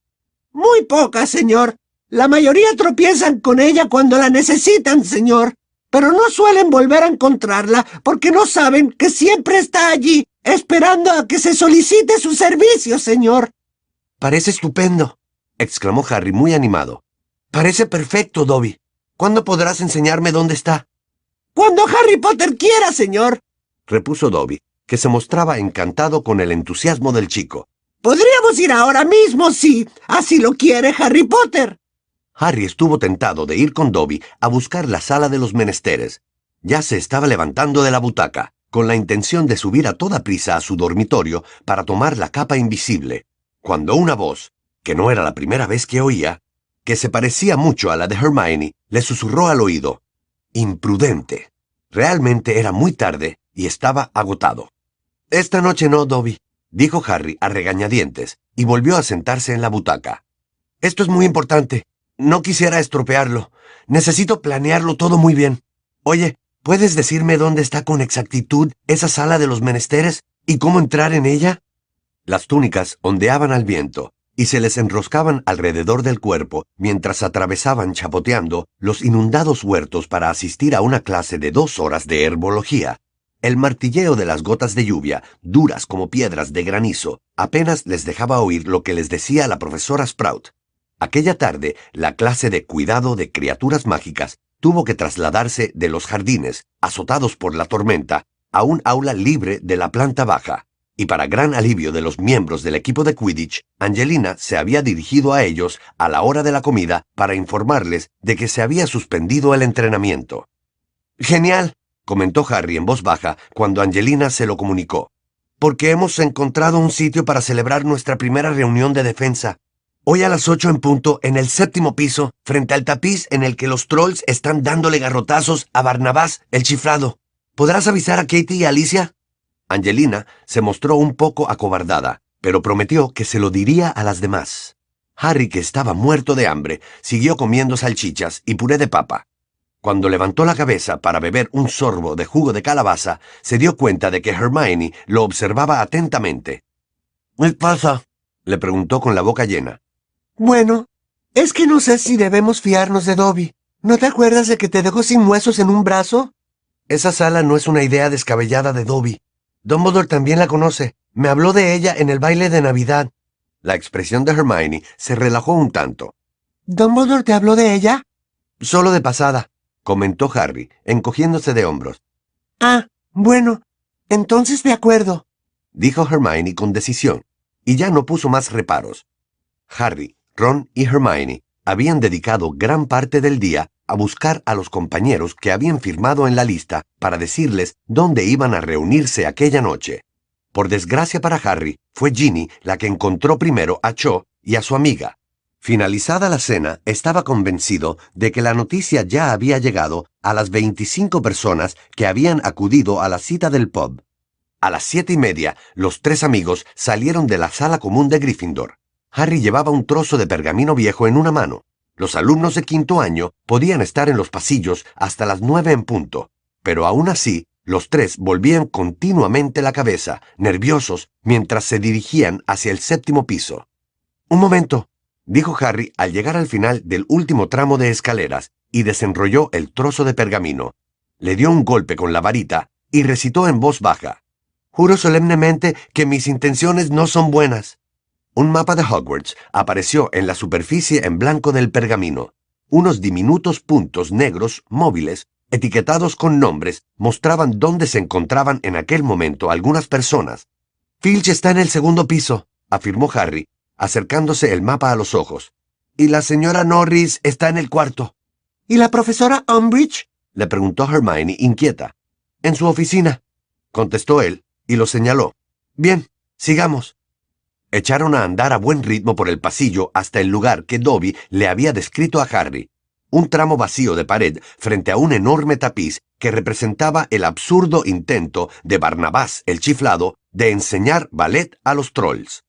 Speaker 2: Muy poca, señor. La mayoría tropiezan con ella cuando la necesitan, señor pero no suelen volver a encontrarla porque no saben que siempre está allí, esperando a que se solicite su servicio, señor.
Speaker 3: Parece estupendo, exclamó Harry muy animado. Parece perfecto, Dobby. ¿Cuándo podrás enseñarme dónde está?
Speaker 2: Cuando Harry Potter quiera, señor,
Speaker 1: repuso Dobby, que se mostraba encantado con el entusiasmo del chico.
Speaker 2: Podríamos ir ahora mismo, si así lo quiere Harry Potter.
Speaker 1: Harry estuvo tentado de ir con Dobby a buscar la sala de los menesteres. Ya se estaba levantando de la butaca, con la intención de subir a toda prisa a su dormitorio para tomar la capa invisible, cuando una voz, que no era la primera vez que oía, que se parecía mucho a la de Hermione, le susurró al oído. Imprudente. Realmente era muy tarde y estaba agotado.
Speaker 3: Esta noche no, Dobby,
Speaker 1: dijo Harry a regañadientes, y volvió a sentarse en la butaca.
Speaker 3: Esto es muy importante. No quisiera estropearlo. Necesito planearlo todo muy bien. Oye, ¿puedes decirme dónde está con exactitud esa sala de los menesteres y cómo entrar en ella?
Speaker 1: Las túnicas ondeaban al viento, y se les enroscaban alrededor del cuerpo mientras atravesaban chapoteando los inundados huertos para asistir a una clase de dos horas de herbología. El martilleo de las gotas de lluvia, duras como piedras de granizo, apenas les dejaba oír lo que les decía la profesora Sprout. Aquella tarde, la clase de cuidado de criaturas mágicas tuvo que trasladarse de los jardines, azotados por la tormenta, a un aula libre de la planta baja y para gran alivio de los miembros del equipo de Quidditch, Angelina se había dirigido a ellos a la hora de la comida para informarles de que se había suspendido el entrenamiento. Genial, comentó Harry en voz baja cuando Angelina se lo comunicó, porque hemos encontrado un sitio para celebrar nuestra primera reunión de defensa. Hoy a las ocho en punto, en el séptimo piso, frente al tapiz en el que los trolls están dándole garrotazos a Barnabás, el chiflado. ¿Podrás avisar a Katie y a Alicia? Angelina se mostró un poco acobardada, pero prometió que se lo diría a las demás. Harry, que estaba muerto de hambre, siguió comiendo salchichas y puré de papa. Cuando levantó la cabeza para beber un sorbo de jugo de calabaza, se dio cuenta de que Hermione lo observaba atentamente.
Speaker 3: ¿Qué pasa?
Speaker 1: le preguntó con la boca llena.
Speaker 2: Bueno, es que no sé si debemos fiarnos de Dobby. ¿No te acuerdas de que te dejó sin huesos en un brazo?
Speaker 3: Esa sala no es una idea descabellada de Dobby. Dumbledore también la conoce. Me habló de ella en el baile de Navidad.
Speaker 1: La expresión de Hermione se relajó un tanto.
Speaker 2: ¿Dumbledore te habló de ella?
Speaker 3: Solo de pasada,
Speaker 1: comentó Harry, encogiéndose de hombros.
Speaker 2: Ah, bueno, entonces de acuerdo,
Speaker 1: dijo Hermione con decisión, y ya no puso más reparos. Harry, Ron y Hermione habían dedicado gran parte del día a buscar a los compañeros que habían firmado en la lista para decirles dónde iban a reunirse aquella noche. Por desgracia para Harry, fue Ginny la que encontró primero a Cho y a su amiga. Finalizada la cena, estaba convencido de que la noticia ya había llegado a las 25 personas que habían acudido a la cita del pub. A las siete y media, los tres amigos salieron de la sala común de Gryffindor. Harry llevaba un trozo de pergamino viejo en una mano. Los alumnos de quinto año podían estar en los pasillos hasta las nueve en punto, pero aún así, los tres volvían continuamente la cabeza, nerviosos, mientras se dirigían hacia el séptimo piso. Un momento, dijo Harry al llegar al final del último tramo de escaleras y desenrolló el trozo de pergamino. Le dio un golpe con la varita y recitó en voz baja. Juro solemnemente que mis intenciones no son buenas. Un mapa de Hogwarts apareció en la superficie en blanco del pergamino. Unos diminutos puntos negros móviles, etiquetados con nombres, mostraban dónde se encontraban en aquel momento algunas personas. Filch está en el segundo piso, afirmó Harry, acercándose el mapa a los ojos. Y la señora Norris está en el cuarto.
Speaker 2: ¿Y la profesora Umbridge?
Speaker 1: le preguntó Hermione inquieta. En su oficina, contestó él, y lo señaló. Bien, sigamos. Echaron a andar a buen ritmo por el pasillo hasta el lugar que Dobby le había descrito a Harry, un tramo vacío de pared frente a un enorme tapiz que representaba el absurdo intento de Barnabás el chiflado de enseñar ballet a los trolls.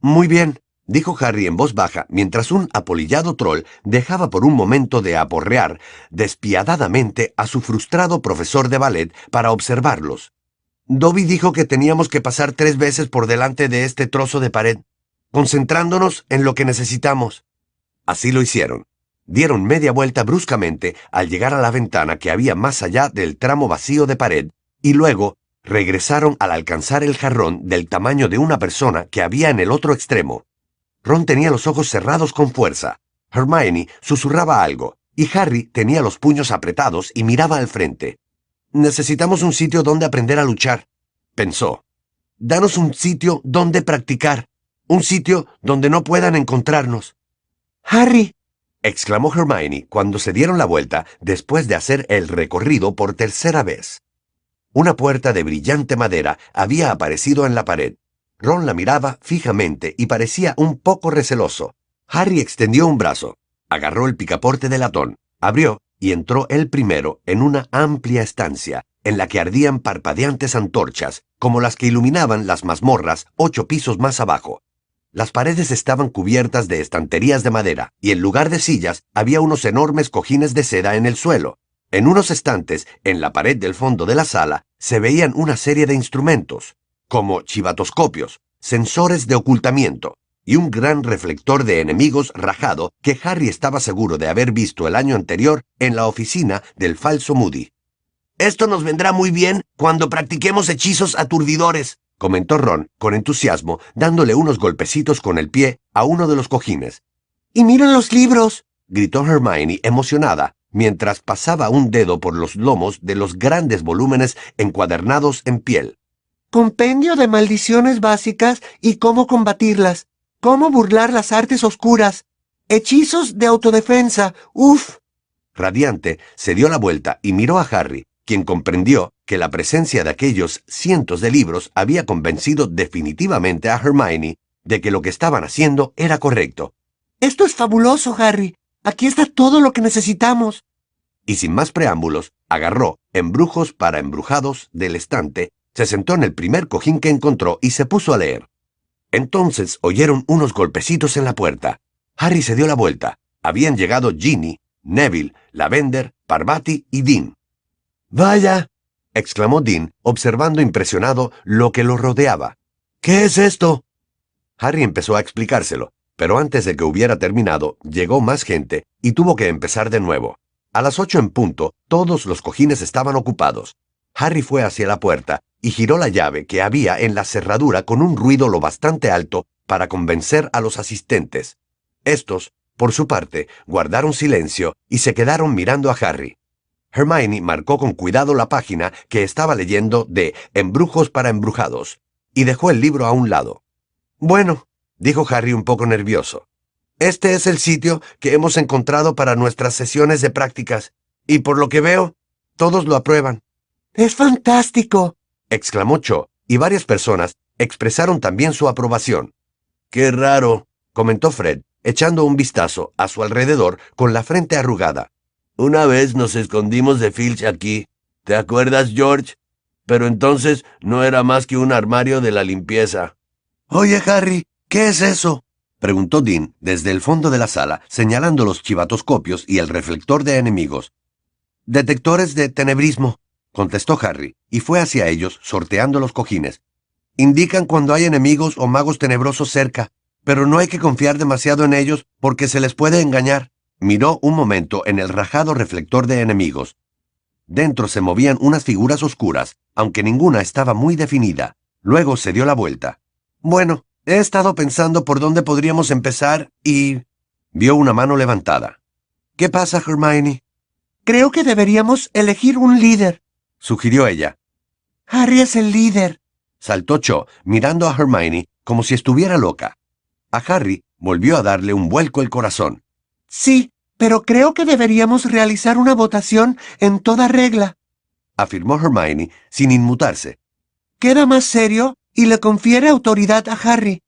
Speaker 1: Muy bien, dijo Harry en voz baja mientras un apolillado troll dejaba por un momento de aporrear despiadadamente a su frustrado profesor de ballet para observarlos. Dobby dijo que teníamos que pasar tres veces por delante de este trozo de pared, concentrándonos en lo que necesitamos. Así lo hicieron. Dieron media vuelta bruscamente al llegar a la ventana que había más allá del tramo vacío de pared, y luego regresaron al alcanzar el jarrón del tamaño de una persona que había en el otro extremo. Ron tenía los ojos cerrados con fuerza. Hermione susurraba algo, y Harry tenía los puños apretados y miraba al frente. Necesitamos un sitio donde aprender a luchar, pensó. Danos un sitio donde practicar, un sitio donde no puedan encontrarnos.
Speaker 2: Harry,
Speaker 1: exclamó Hermione cuando se dieron la vuelta después de hacer el recorrido por tercera vez. Una puerta de brillante madera había aparecido en la pared. Ron la miraba fijamente y parecía un poco receloso. Harry extendió un brazo, agarró el picaporte de latón, abrió y entró él primero en una amplia estancia, en la que ardían parpadeantes antorchas, como las que iluminaban las mazmorras ocho pisos más abajo. Las paredes estaban cubiertas de estanterías de madera, y en lugar de sillas había unos enormes cojines de seda en el suelo. En unos estantes, en la pared del fondo de la sala, se veían una serie de instrumentos, como chivatoscopios, sensores de ocultamiento, y un gran reflector de enemigos rajado que Harry estaba seguro de haber visto el año anterior en la oficina del falso Moody.
Speaker 5: Esto nos vendrá muy bien cuando practiquemos hechizos aturdidores,
Speaker 1: comentó Ron con entusiasmo, dándole unos golpecitos con el pie a uno de los cojines.
Speaker 2: Y miren los libros,
Speaker 1: gritó Hermione emocionada, mientras pasaba un dedo por los lomos de los grandes volúmenes encuadernados en piel.
Speaker 2: Compendio de maldiciones básicas y cómo combatirlas, cómo burlar las artes oscuras, hechizos de autodefensa, uf.
Speaker 1: Radiante, se dio la vuelta y miró a Harry, quien comprendió que la presencia de aquellos cientos de libros había convencido definitivamente a Hermione de que lo que estaban haciendo era correcto.
Speaker 2: Esto es fabuloso, Harry. Aquí está todo lo que necesitamos.
Speaker 1: Y sin más preámbulos, agarró Embrujos para Embrujados del estante, se sentó en el primer cojín que encontró y se puso a leer. Entonces oyeron unos golpecitos en la puerta. Harry se dio la vuelta. Habían llegado Ginny, Neville, Lavender, Parvati y Dean.
Speaker 3: Vaya,
Speaker 1: exclamó Dean, observando impresionado lo que lo rodeaba.
Speaker 3: ¿Qué es esto?
Speaker 1: Harry empezó a explicárselo, pero antes de que hubiera terminado, llegó más gente y tuvo que empezar de nuevo. A las ocho en punto, todos los cojines estaban ocupados. Harry fue hacia la puerta y giró la llave que había en la cerradura con un ruido lo bastante alto para convencer a los asistentes. Estos, por su parte, guardaron silencio y se quedaron mirando a Harry. Hermione marcó con cuidado la página que estaba leyendo de Embrujos para Embrujados y dejó el libro a un lado. Bueno, dijo Harry un poco nervioso. Este es el sitio que hemos encontrado para nuestras sesiones de prácticas, y por lo que veo, todos lo aprueban.
Speaker 2: Es fantástico,
Speaker 1: exclamó Cho, y varias personas expresaron también su aprobación.
Speaker 3: Qué raro,
Speaker 1: comentó Fred, echando un vistazo a su alrededor con la frente arrugada.
Speaker 3: Una vez nos escondimos de Filch aquí. ¿Te acuerdas, George? Pero entonces no era más que un armario de la limpieza.
Speaker 5: Oye, Harry, ¿qué es eso?
Speaker 1: preguntó Dean desde el fondo de la sala, señalando los chivatoscopios y el reflector de enemigos. Detectores de tenebrismo, contestó Harry, y fue hacia ellos, sorteando los cojines. Indican cuando hay enemigos o magos tenebrosos cerca, pero no hay que confiar demasiado en ellos porque se les puede engañar. Miró un momento en el rajado reflector de enemigos. Dentro se movían unas figuras oscuras, aunque ninguna estaba muy definida. Luego se dio la vuelta. Bueno, he estado pensando por dónde podríamos empezar y... Vio una mano levantada. ¿Qué pasa, Hermione?
Speaker 2: Creo que deberíamos elegir un líder
Speaker 1: sugirió ella.
Speaker 2: Harry es el líder.
Speaker 1: Saltó Cho, mirando a Hermione como si estuviera loca. A Harry volvió a darle un vuelco el corazón.
Speaker 2: Sí, pero creo que deberíamos realizar una votación en toda regla,
Speaker 1: afirmó Hermione sin inmutarse.
Speaker 2: Queda más serio y le confiere autoridad a Harry.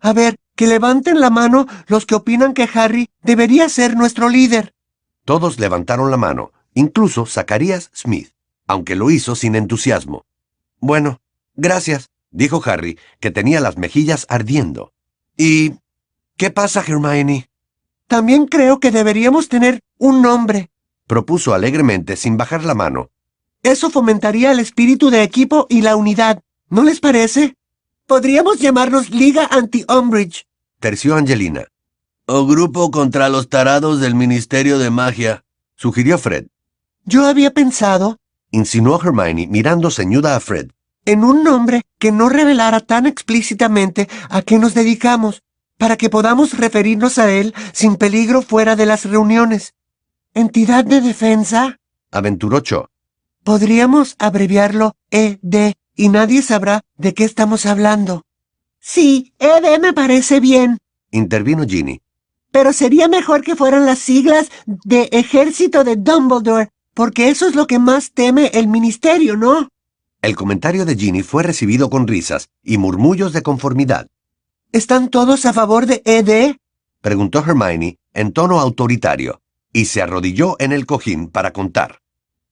Speaker 2: A ver, que levanten la mano los que opinan que Harry debería ser nuestro líder.
Speaker 1: Todos levantaron la mano, incluso Zacarías Smith aunque lo hizo sin entusiasmo. Bueno, gracias, dijo Harry, que tenía las mejillas ardiendo. ¿Y qué pasa, Hermione?
Speaker 2: También creo que deberíamos tener un nombre,
Speaker 1: propuso alegremente sin bajar la mano.
Speaker 2: Eso fomentaría el espíritu de equipo y la unidad, ¿no les parece? Podríamos llamarnos Liga Anti-Umbridge,
Speaker 1: terció Angelina.
Speaker 3: O Grupo contra los Tarados del Ministerio de Magia,
Speaker 1: sugirió Fred.
Speaker 2: Yo había pensado,
Speaker 1: insinuó Hermione mirando ceñuda a Fred.
Speaker 2: En un nombre que no revelara tan explícitamente a qué nos dedicamos, para que podamos referirnos a él sin peligro fuera de las reuniones. ¿Entidad de defensa?
Speaker 1: aventuró Cho.
Speaker 2: Podríamos abreviarlo ED y nadie sabrá de qué estamos hablando. Sí, ED me parece bien,
Speaker 1: intervino Ginny.
Speaker 2: Pero sería mejor que fueran las siglas de Ejército de Dumbledore porque eso es lo que más teme el ministerio, ¿no?
Speaker 1: El comentario de Ginny fue recibido con risas y murmullos de conformidad.
Speaker 2: ¿Están todos a favor de ED?
Speaker 1: preguntó Hermione en tono autoritario, y se arrodilló en el cojín para contar.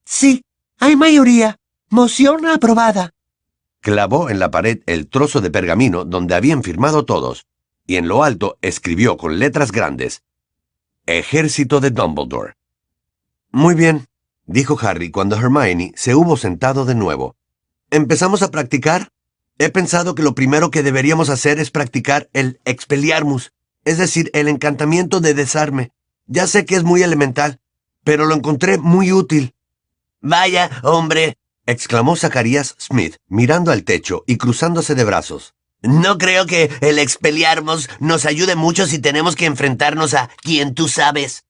Speaker 2: Sí, hay mayoría. Moción aprobada.
Speaker 1: Clavó en la pared el trozo de pergamino donde habían firmado todos, y en lo alto escribió con letras grandes Ejército de Dumbledore. Muy bien, dijo Harry cuando Hermione se hubo sentado de nuevo. ¿Empezamos a practicar?
Speaker 3: He pensado que lo primero que deberíamos hacer es practicar el expelliarmus, es decir, el encantamiento de desarme. Ya sé que es muy elemental, pero lo encontré muy útil.
Speaker 5: Vaya, hombre,
Speaker 1: exclamó Zacarías Smith, mirando al techo y cruzándose de brazos.
Speaker 5: No creo que el expeliarmos nos ayude mucho si tenemos que enfrentarnos a quien tú sabes.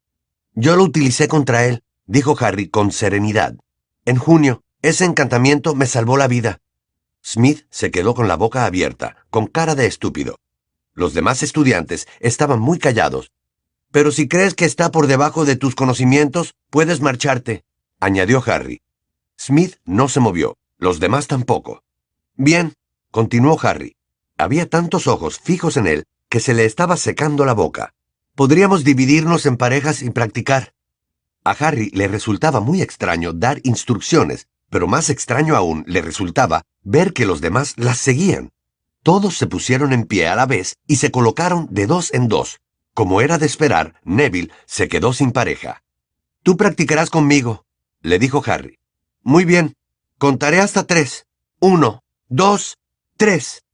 Speaker 1: Yo lo utilicé contra él, dijo Harry con serenidad. En junio, ese encantamiento me salvó la vida. Smith se quedó con la boca abierta, con cara de estúpido. Los demás estudiantes estaban muy callados. Pero si crees que está por debajo de tus conocimientos, puedes marcharte, añadió Harry. Smith no se movió, los demás tampoco. Bien, continuó Harry. Había tantos ojos fijos en él que se le estaba secando la boca. Podríamos dividirnos en parejas y practicar. A Harry le resultaba muy extraño dar instrucciones, pero más extraño aún le resultaba ver que los demás las seguían. Todos se pusieron en pie a la vez y se colocaron de dos en dos. Como era de esperar, Neville se quedó sin pareja. Tú practicarás conmigo, le dijo Harry. Muy bien, contaré hasta tres. Uno, dos, tres.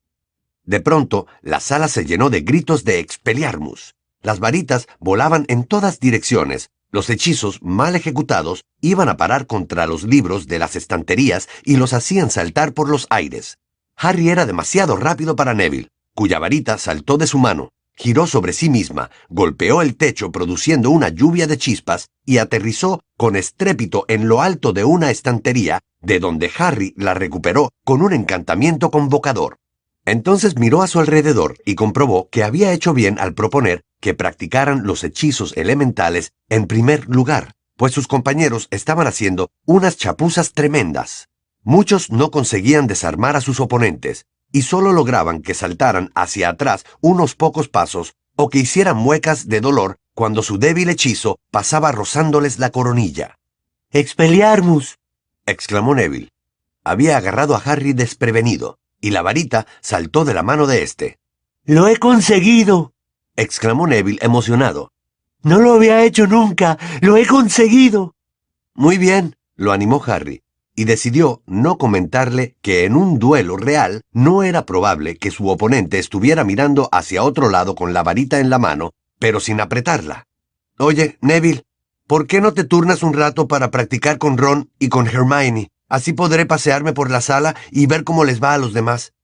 Speaker 1: De pronto, la sala se llenó de gritos de expeliarmus. Las varitas volaban en todas direcciones. Los hechizos mal ejecutados iban a parar contra los libros de las estanterías y los hacían saltar por los aires. Harry era demasiado rápido para Neville, cuya varita saltó de su mano, giró sobre sí misma, golpeó el techo produciendo una lluvia de chispas y aterrizó con estrépito en lo alto de una estantería, de donde Harry la recuperó con un encantamiento convocador. Entonces miró a su alrededor y comprobó que había hecho bien al proponer que practicaran los hechizos elementales en primer lugar, pues sus compañeros estaban haciendo unas chapuzas tremendas. Muchos no conseguían desarmar a sus oponentes, y solo lograban que saltaran hacia atrás unos pocos pasos o que hicieran muecas de dolor cuando su débil hechizo pasaba rozándoles la coronilla.
Speaker 2: ¡Expeliarmus!
Speaker 1: exclamó Neville. Había agarrado a Harry desprevenido y la varita saltó de la mano de éste.
Speaker 2: ¡Lo he conseguido!
Speaker 1: Exclamó Neville emocionado.
Speaker 2: No lo había hecho nunca. ¡Lo he conseguido!
Speaker 1: Muy bien, lo animó Harry, y decidió no comentarle que en un duelo real no era probable que su oponente estuviera mirando hacia otro lado con la varita en la mano, pero sin apretarla. Oye, Neville, ¿por qué no te turnas un rato para practicar con Ron y con Hermione? Así podré pasearme por la sala y ver cómo les va a los demás.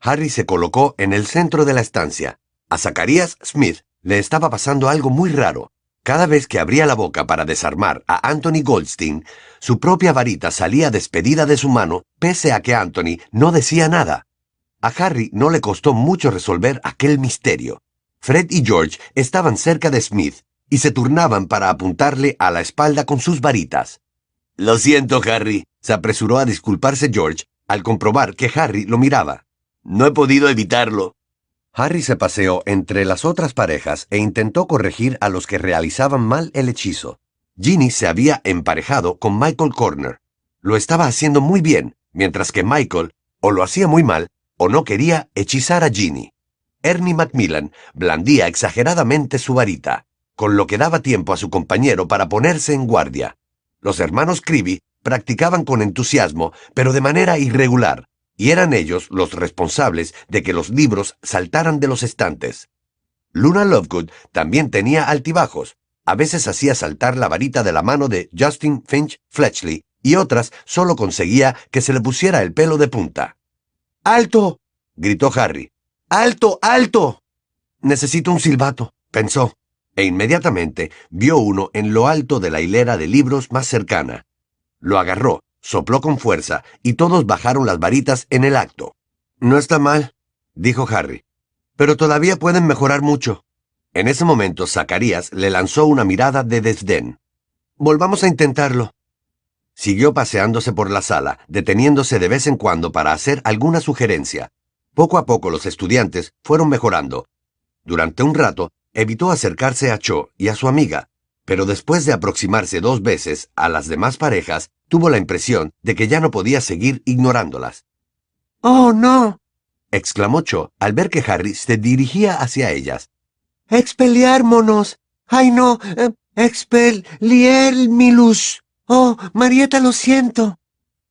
Speaker 1: Harry se colocó en el centro de la estancia. A Zacarías Smith le estaba pasando algo muy raro. Cada vez que abría la boca para desarmar a Anthony Goldstein, su propia varita salía despedida de su mano, pese a que Anthony no decía nada. A Harry no le costó mucho resolver aquel misterio. Fred y George estaban cerca de Smith y se turnaban para apuntarle a la espalda con sus varitas. Lo siento, Harry, se apresuró a disculparse George al comprobar que Harry lo miraba. No he podido evitarlo. Harry se paseó entre las otras parejas e intentó corregir a los que realizaban mal el hechizo. Ginny se había emparejado con Michael Corner. Lo estaba haciendo muy bien, mientras que Michael o lo hacía muy mal o no quería hechizar a Ginny. Ernie Macmillan blandía exageradamente su varita, con lo que daba tiempo a su compañero para ponerse en guardia. Los hermanos Creevy practicaban con entusiasmo, pero de manera irregular, y eran ellos los responsables de que los libros saltaran de los estantes. Luna Lovegood también tenía altibajos. A veces hacía saltar la varita de la mano de Justin Finch Fletchley y otras solo conseguía que se le pusiera el pelo de punta. ¡Alto! gritó Harry. ¡Alto, alto! Necesito un silbato, pensó, e inmediatamente vio uno en lo alto de la hilera de libros más cercana. Lo agarró, sopló con fuerza y todos bajaron las varitas en el acto. No está mal, dijo Harry, pero todavía pueden mejorar mucho. En ese momento Zacarías le lanzó una mirada de desdén. Volvamos a intentarlo. Siguió paseándose por la sala, deteniéndose de vez en cuando para hacer alguna sugerencia. Poco a poco los estudiantes fueron mejorando. Durante un rato, evitó acercarse a Cho y a su amiga, pero después de aproximarse dos veces a las demás parejas, tuvo la impresión de que ya no podía seguir ignorándolas.
Speaker 2: ¡Oh, no!
Speaker 1: exclamó Cho al ver que Harry se dirigía hacia ellas.
Speaker 2: ¡Expeliármonos! ¡Ay, no! Eh, ¡Expeliermilus! ¡Oh, Marieta, lo siento!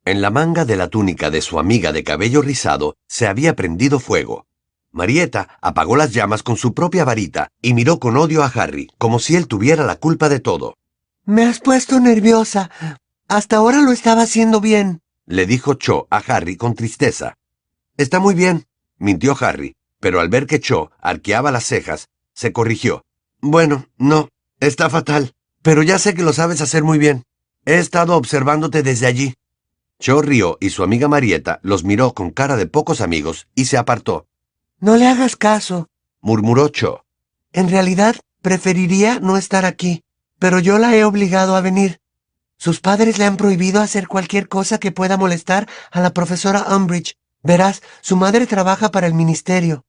Speaker 1: En la manga de la túnica de su amiga de cabello rizado se había prendido fuego. Marieta apagó las llamas con su propia varita y miró con odio a Harry, como si él tuviera la culpa de todo.
Speaker 2: Me has puesto nerviosa. Hasta ahora lo estaba haciendo bien.
Speaker 1: Le dijo Cho a Harry con tristeza. Está muy bien, mintió Harry, pero al ver que Cho arqueaba las cejas, se corrigió. Bueno, no, está fatal, pero ya sé que lo sabes hacer muy bien. He estado observándote desde allí. Cho rió y su amiga Marieta los miró con cara de pocos amigos y se apartó.
Speaker 2: No le hagas caso,
Speaker 1: murmuró Cho.
Speaker 2: En realidad, preferiría no estar aquí, pero yo la he obligado a venir. Sus padres le han prohibido hacer cualquier cosa que pueda molestar a la profesora Umbridge. Verás, su madre trabaja para el ministerio.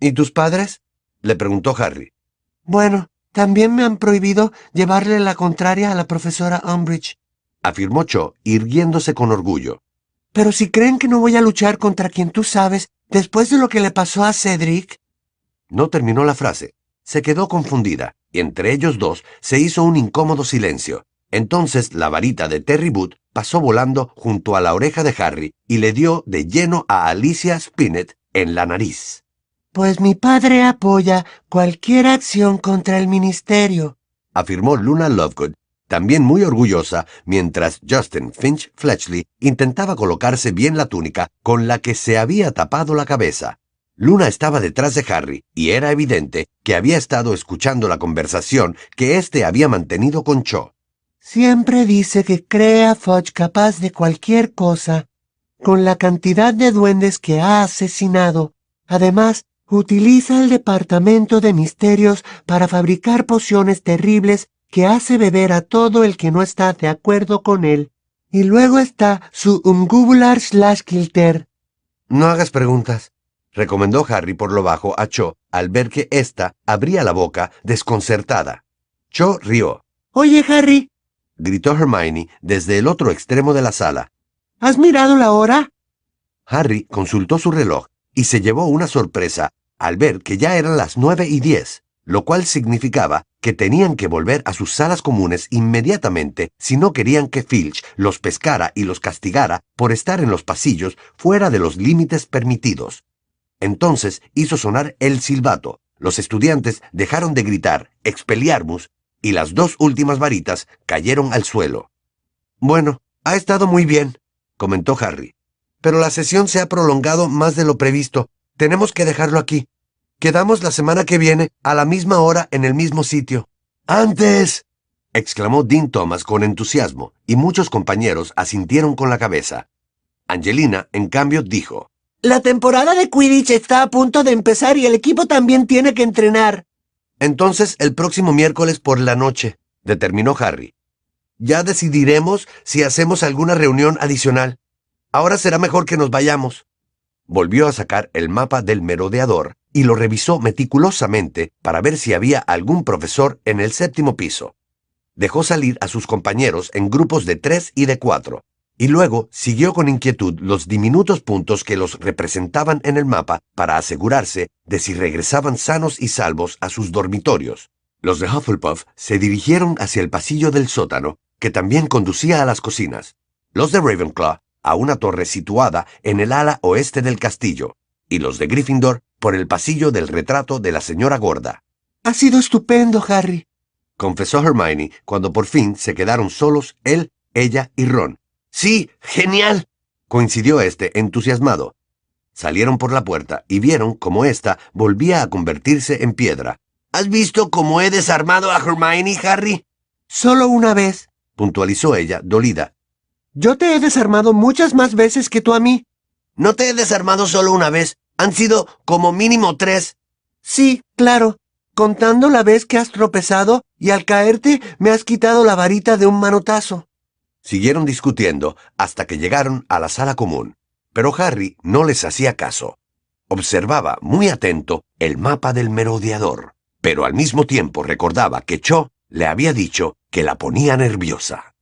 Speaker 1: ¿Y tus padres? le preguntó Harry.
Speaker 2: Bueno, también me han prohibido llevarle la contraria a la profesora Umbridge,
Speaker 1: afirmó Cho, irguiéndose con orgullo.
Speaker 2: Pero si creen que no voy a luchar contra quien tú sabes, después de lo que le pasó a Cedric...
Speaker 1: No terminó la frase. Se quedó confundida, y entre ellos dos se hizo un incómodo silencio. Entonces la varita de Terry Boot pasó volando junto a la oreja de Harry y le dio de lleno a Alicia Spinett en la nariz.
Speaker 2: Pues mi padre apoya cualquier acción contra el ministerio,
Speaker 1: afirmó Luna Lovegood, también muy orgullosa, mientras Justin Finch Fletchley intentaba colocarse bien la túnica con la que se había tapado la cabeza. Luna estaba detrás de Harry y era evidente que había estado escuchando la conversación que éste había mantenido con Cho.
Speaker 2: Siempre dice que cree a Fudge capaz de cualquier cosa. Con la cantidad de duendes que ha asesinado. Además, Utiliza el departamento de misterios para fabricar pociones terribles que hace beber a todo el que no está de acuerdo con él. Y luego está su Umgubular slash Kilter.
Speaker 1: No hagas preguntas, recomendó Harry por lo bajo a Cho al ver que ésta abría la boca desconcertada. Cho rió.
Speaker 2: Oye, Harry,
Speaker 1: gritó Hermione desde el otro extremo de la sala.
Speaker 2: ¿Has mirado la hora?
Speaker 1: Harry consultó su reloj y se llevó una sorpresa al ver que ya eran las nueve y diez, lo cual significaba que tenían que volver a sus salas comunes inmediatamente si no querían que Filch los pescara y los castigara por estar en los pasillos fuera de los límites permitidos. Entonces hizo sonar el silbato. Los estudiantes dejaron de gritar Expelliarmus y las dos últimas varitas cayeron al suelo. Bueno, ha estado muy bien, comentó Harry pero la sesión se ha prolongado más de lo previsto. Tenemos que dejarlo aquí. Quedamos la semana que viene a la misma hora en el mismo sitio. ¡Antes! exclamó Dean Thomas con entusiasmo, y muchos compañeros asintieron con la cabeza. Angelina, en cambio, dijo,
Speaker 2: La temporada de Quidditch está a punto de empezar y el equipo también tiene que entrenar.
Speaker 1: Entonces, el próximo miércoles por la noche, determinó Harry. Ya decidiremos si hacemos alguna reunión adicional. Ahora será mejor que nos vayamos. Volvió a sacar el mapa del merodeador y lo revisó meticulosamente para ver si había algún profesor en el séptimo piso. Dejó salir a sus compañeros en grupos de tres y de cuatro, y luego siguió con inquietud los diminutos puntos que los representaban en el mapa para asegurarse de si regresaban sanos y salvos a sus dormitorios. Los de Hufflepuff se dirigieron hacia el pasillo del sótano, que también conducía a las cocinas. Los de Ravenclaw a una torre situada en el ala oeste del castillo, y los de Gryffindor por el pasillo del retrato de la señora gorda.
Speaker 2: Ha sido estupendo, Harry,
Speaker 1: confesó Hermione cuando por fin se quedaron solos él, ella y Ron. Sí, genial, coincidió este entusiasmado. Salieron por la puerta y vieron cómo ésta volvía a convertirse en piedra. ¿Has visto cómo he desarmado a Hermione, Harry?
Speaker 2: Solo una vez,
Speaker 1: puntualizó ella, dolida.
Speaker 2: Yo te he desarmado muchas más veces que tú a mí.
Speaker 3: No te he desarmado solo una vez. Han sido como mínimo tres.
Speaker 2: Sí, claro. Contando la vez que has tropezado y al caerte me has quitado la varita de un manotazo.
Speaker 1: Siguieron discutiendo hasta que llegaron a la sala común, pero Harry no les hacía caso. Observaba muy atento el mapa del merodeador, pero al mismo tiempo recordaba que Cho le había dicho que la ponía nerviosa.